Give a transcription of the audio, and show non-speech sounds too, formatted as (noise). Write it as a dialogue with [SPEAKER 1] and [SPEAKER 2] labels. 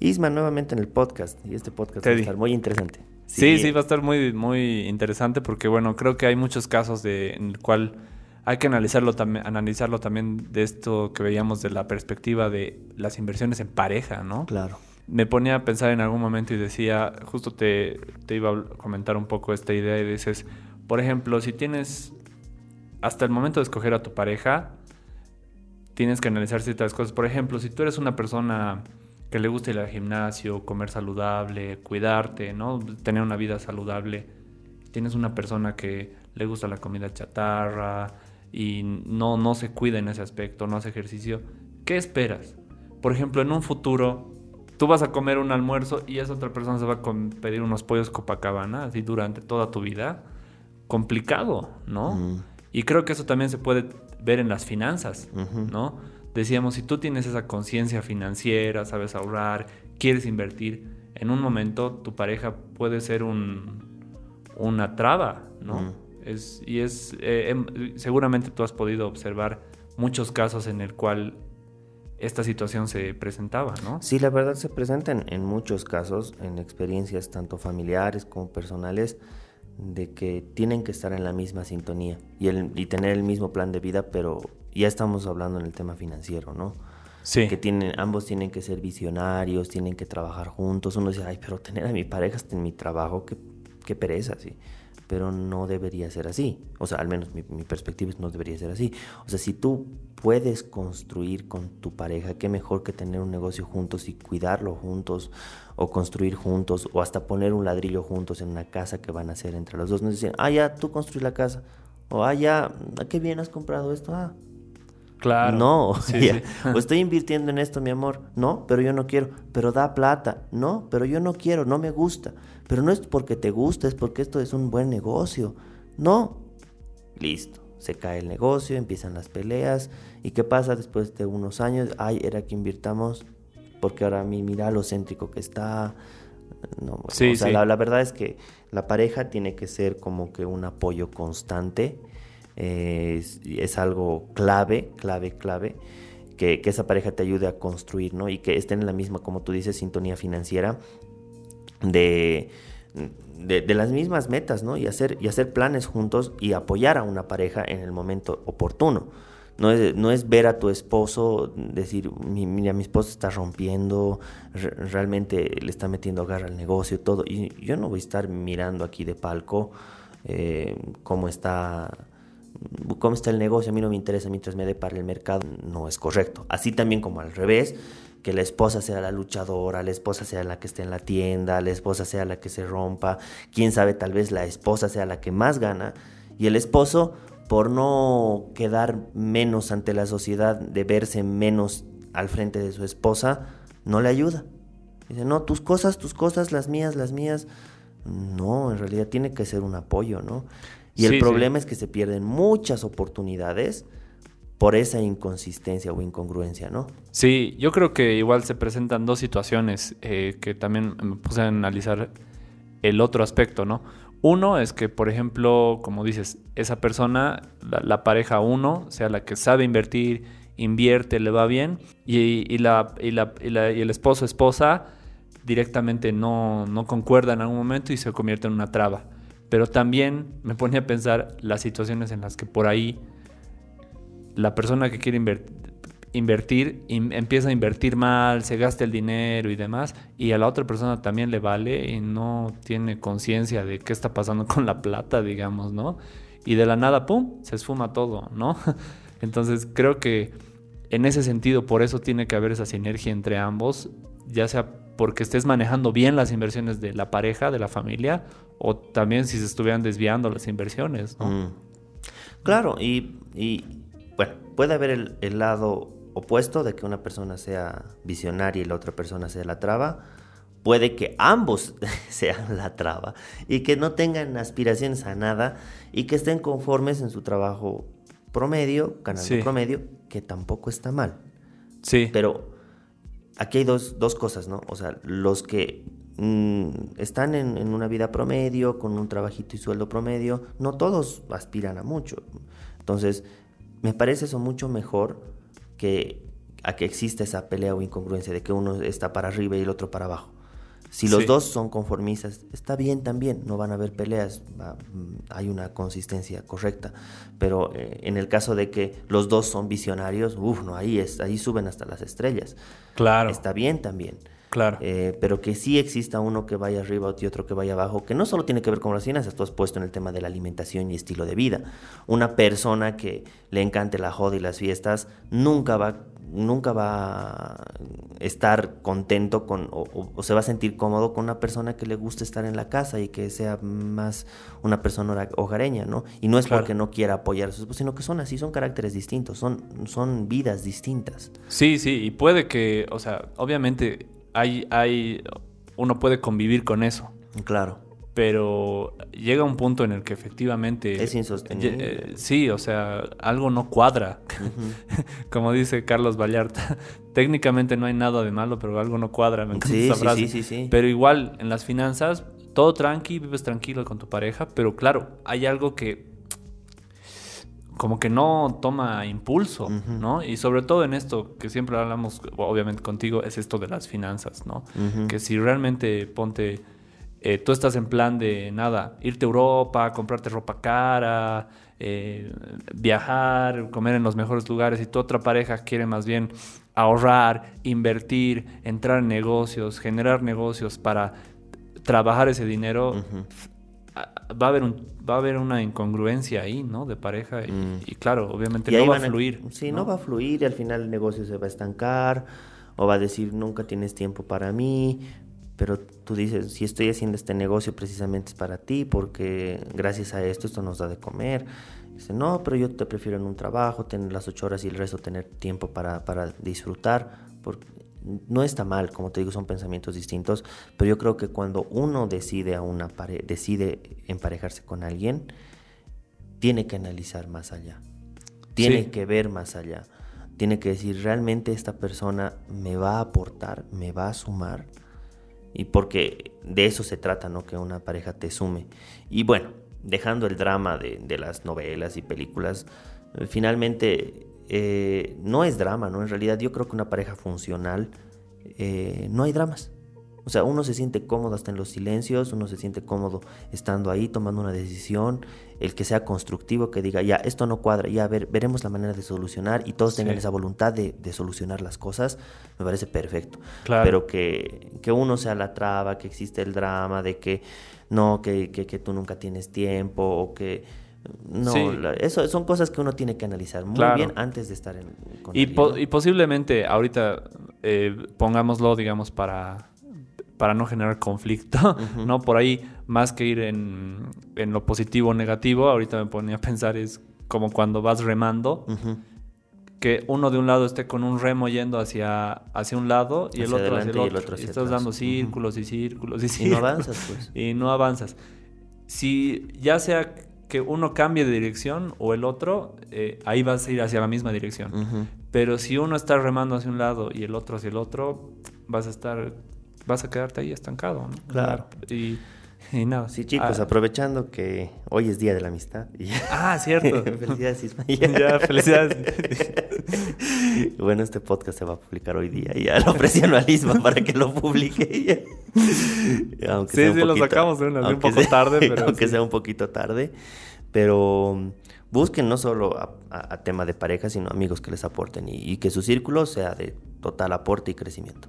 [SPEAKER 1] Isma nuevamente en el podcast. Y este podcast va a estar muy interesante.
[SPEAKER 2] Sí. sí, va a estar muy, muy interesante porque, bueno, creo que hay muchos casos de, en el cual hay que analizarlo, analizarlo también de esto que veíamos de la perspectiva de las inversiones en pareja, ¿no?
[SPEAKER 1] Claro.
[SPEAKER 2] Me ponía a pensar en algún momento y decía, justo te, te iba a comentar un poco esta idea y dices, por ejemplo, si tienes hasta el momento de escoger a tu pareja, tienes que analizar ciertas cosas. Por ejemplo, si tú eres una persona que le gusta ir al gimnasio, comer saludable, cuidarte, ¿no? Tener una vida saludable. Tienes una persona que le gusta la comida chatarra y no, no se cuida en ese aspecto, no hace ejercicio. ¿Qué esperas? Por ejemplo, en un futuro, tú vas a comer un almuerzo y esa otra persona se va a pedir unos pollos Copacabana, así durante toda tu vida. Complicado, ¿no? Y creo que eso también se puede ver en las finanzas, ¿no? Decíamos, si tú tienes esa conciencia financiera, sabes ahorrar, quieres invertir, en un momento tu pareja puede ser un, una traba, ¿no? Es, y es, eh, em, seguramente tú has podido observar muchos casos en el cual esta situación se presentaba, ¿no?
[SPEAKER 1] Sí, la verdad se presenta en, muchos casos, en experiencias tanto familiares como personales, de que tienen que estar en la misma sintonía y, el, y tener el mismo plan de vida, pero ya estamos hablando en el tema financiero, ¿no?
[SPEAKER 2] Sí.
[SPEAKER 1] Que tienen, ambos tienen que ser visionarios, tienen que trabajar juntos. Uno dice, ay, pero tener a mi pareja en mi trabajo, qué, qué pereza, sí. Pero no debería ser así. O sea, al menos mi, mi, perspectiva es no debería ser así. O sea, si tú puedes construir con tu pareja, qué mejor que tener un negocio juntos y cuidarlo juntos, o construir juntos, o hasta poner un ladrillo juntos en una casa que van a hacer entre los dos. No dicen, ah, ya, tú construir la casa. O, ah, ya, qué bien has comprado esto. Ah,
[SPEAKER 2] Claro.
[SPEAKER 1] No, (laughs) o estoy invirtiendo en esto, mi amor. No, pero yo no quiero. Pero da plata. No, pero yo no quiero, no me gusta. Pero no es porque te gusta, es porque esto es un buen negocio. No. Listo. Se cae el negocio, empiezan las peleas. ¿Y qué pasa después de unos años? Ay, era que invirtamos porque ahora a mí mira lo céntrico que está. No, o sea, la, la verdad es que la pareja tiene que ser como que un apoyo constante es, algo clave, clave, clave, que, esa pareja te ayude a construir, ¿no? Y que estén en la misma, como tú dices, sintonía financiera de, de, las mismas metas, ¿no? Y hacer, y hacer planes juntos y apoyar a una pareja en el momento oportuno. No es, no es ver a tu esposo, decir, mira, mi esposo está rompiendo, realmente le está metiendo garra al negocio, todo. Y yo no voy a estar mirando aquí de palco eh, cómo está cómo está el negocio, a mí no me interesa mientras me dé para el mercado, no es correcto. Así también como al revés, que la esposa sea la luchadora, la esposa sea la que esté en la tienda, la esposa sea la que se rompa, quién sabe, tal vez la esposa sea la que más gana y el esposo, por no quedar menos ante la sociedad, de verse menos al frente de su esposa, no le ayuda. Dice, no, tus cosas, tus cosas, las mías, las mías. No, en realidad tiene que ser un apoyo, ¿no? Y el problema es que se pierden muchas oportunidades por esa inconsistencia o incongruencia, ¿no?
[SPEAKER 2] Sí, yo creo que igual se presentan dos situaciones eh, que también me puse a analizar el otro aspecto, ¿no? Uno es que, por ejemplo, como dices, esa persona, la, pareja uno, sea la que sabe invertir, invierte, le va bien, y, la, y, la, y, el esposo esposa directamente no, no concuerda en algún momento y se convierte en una traba. Pero también me pone a pensar las situaciones en las que por ahí la persona que quiere invertir empieza a invertir mal, se gasta el dinero y demás, y a la otra persona también le vale y no tiene conciencia de qué está pasando con la plata, digamos, ¿no? Y de la nada, ¡pum!, se esfuma todo, ¿no? (laughs) Entonces creo que en ese sentido, por eso tiene que haber esa sinergia entre ambos, ya sea porque estés manejando bien las inversiones de la pareja, de la familia, o también si se estuvieran desviando las inversiones, ¿no? Mm.
[SPEAKER 1] Claro, y, bueno, puede haber el, lado opuesto de que una persona sea visionaria y la otra persona sea la traba. Puede que ambos (laughs) sean la traba y que no tengan aspiraciones a nada y que estén conformes en su trabajo promedio, ganando promedio, que tampoco está mal.
[SPEAKER 2] Sí.
[SPEAKER 1] Pero aquí hay dos, dos cosas, ¿no? O sea, los que mm, están en, en, una vida promedio, con un trabajito y sueldo promedio, no todos aspiran a mucho. Entonces, me parece eso mucho mejor que, a que exista esa pelea o incongruencia de que uno está para arriba y el otro para abajo. Si los
[SPEAKER 2] Sí.
[SPEAKER 1] dos son conformistas, está bien también, no van a haber peleas, va- mm, hay una consistencia correcta. Pero eh, en el caso de que los dos son visionarios, uff, no, ahí, es, ahí suben hasta las estrellas.
[SPEAKER 2] Claro,
[SPEAKER 1] Está bien también.
[SPEAKER 2] Claro.
[SPEAKER 1] Eh, pero que sí exista uno que vaya arriba y otro que vaya abajo, que no solo tiene que ver con las finanzas, tú has puesto en el tema de la alimentación y estilo de vida. Una persona que le encante la joda y las fiestas nunca va, nunca va a estar contento con, o, o- o se va a sentir cómodo con una persona que le guste estar en la casa y que sea más una persona hogareña, ¿no? Y no es
[SPEAKER 2] Claro.
[SPEAKER 1] porque no quiera apoyar a su esposo, sino que son así, son caracteres distintos, son, son vidas distintas.
[SPEAKER 2] Sí, sí, y puede que, o sea, obviamente hay, hay, uno puede convivir con eso,
[SPEAKER 1] Claro.
[SPEAKER 2] pero llega un punto en el que efectivamente...
[SPEAKER 1] Es insostenible.
[SPEAKER 2] Eh, sí, o sea, algo no cuadra. (laughs) Como dice Carlos Vallarta, (laughs) técnicamente no hay nada de malo, pero algo no cuadra. Me encanta
[SPEAKER 1] Sí,
[SPEAKER 2] esa
[SPEAKER 1] sí,
[SPEAKER 2] frase.
[SPEAKER 1] sí, sí, sí.
[SPEAKER 2] Pero igual, en las finanzas, todo tranqui, vives tranquilo con tu pareja, pero claro, hay algo que como que no toma impulso. ¿no? Y sobre todo en esto que siempre hablamos, obviamente contigo, es esto de las finanzas, ¿no? Que si realmente ponte, eh, tú estás en plan de nada, irte a Europa, comprarte ropa cara, eh, viajar, comer en los mejores lugares y tu otra pareja quiere más bien ahorrar, invertir, entrar en negocios, generar negocios para trabajar ese dinero, a- va a haber un, va a haber una incongruencia ahí, ¿no? De pareja y,
[SPEAKER 1] Mm.
[SPEAKER 2] y claro, obviamente
[SPEAKER 1] Y
[SPEAKER 2] no va a fluir.
[SPEAKER 1] Sí, ¿no? va a fluir y al final el negocio se va a estancar o va a decir nunca tienes tiempo para mí, pero tú dices, si estoy haciendo este negocio precisamente es para ti porque gracias a esto esto nos da de comer. Dice, no, pero yo te prefiero en un trabajo, tener las ocho horas y el resto tener tiempo para, para disfrutar. Porque no está mal, como te digo, son pensamientos distintos, pero yo creo que cuando uno decide a una pare- decide emparejarse con alguien, tiene que analizar más allá. Tiene
[SPEAKER 2] Sí.
[SPEAKER 1] que ver más allá. Tiene que decir, realmente esta persona me va a aportar, me va a sumar. Y porque de eso se trata, ¿no? Que una pareja te sume. Y bueno, dejando el drama de, de las novelas y películas, eh, finalmente eh, no es drama, ¿no? En realidad yo creo que una pareja funcional eh, no hay dramas. O sea, uno se siente cómodo hasta en los silencios, uno se siente cómodo estando ahí, tomando una decisión, el que sea constructivo, que diga, ya, esto no cuadra, ya, a ver, veremos la manera de solucionar y todos tengan esa voluntad de, de solucionar las cosas, me parece perfecto.
[SPEAKER 2] Claro.
[SPEAKER 1] Pero que, que uno sea la traba, que existe el drama, de que no, que, que, que tú nunca tienes tiempo o que... No,
[SPEAKER 2] Sí.
[SPEAKER 1] la- eso son cosas que uno tiene que analizar muy
[SPEAKER 2] Claro.
[SPEAKER 1] bien antes de estar en, con
[SPEAKER 2] Y,
[SPEAKER 1] alguien,
[SPEAKER 2] po-
[SPEAKER 1] ¿no?
[SPEAKER 2] y posiblemente ahorita eh, pongámoslo, digamos, para, para no generar conflicto. (laughs) ¿no? Por ahí, más que ir en, en lo positivo o negativo, ahorita me ponía a pensar, es como cuando vas remando, que uno de un lado esté con un remo yendo hacia, hacia un lado y el otro hacia el
[SPEAKER 1] y el
[SPEAKER 2] otro. y
[SPEAKER 1] hacia
[SPEAKER 2] estás
[SPEAKER 1] atrás.
[SPEAKER 2] dando círculos y círculos y
[SPEAKER 1] Y
[SPEAKER 2] círculos.
[SPEAKER 1] no avanzas, pues. (laughs)
[SPEAKER 2] y no avanzas. Si ya sea que uno cambie de dirección o el otro, eh, ahí vas a ir hacia la misma dirección. Pero si uno está remando hacia un lado y el otro hacia el otro, vas a estar, vas a quedarte ahí estancado, ¿no?
[SPEAKER 1] Claro.
[SPEAKER 2] Y, y nada.
[SPEAKER 1] Sí, chicos,
[SPEAKER 2] Ah,
[SPEAKER 1] aprovechando que hoy es Día de la Amistad. y-
[SPEAKER 2] ah, cierto. (laughs)
[SPEAKER 1] felicidades, Ismael. (laughs)
[SPEAKER 2] ya, felicidades. (laughs)
[SPEAKER 1] bueno, este podcast se va a publicar hoy día y ya lo presiono a Isma para que lo publique. (laughs) aunque
[SPEAKER 2] Sí, sí, lo sacamos de una- de un poco tarde, (laughs) pero
[SPEAKER 1] Aunque
[SPEAKER 2] sí.
[SPEAKER 1] sea un poquito tarde. Pero busquen no solo a, a- a tema de pareja, sino amigos que les aporten y- y que su círculo sea de total aporte y crecimiento.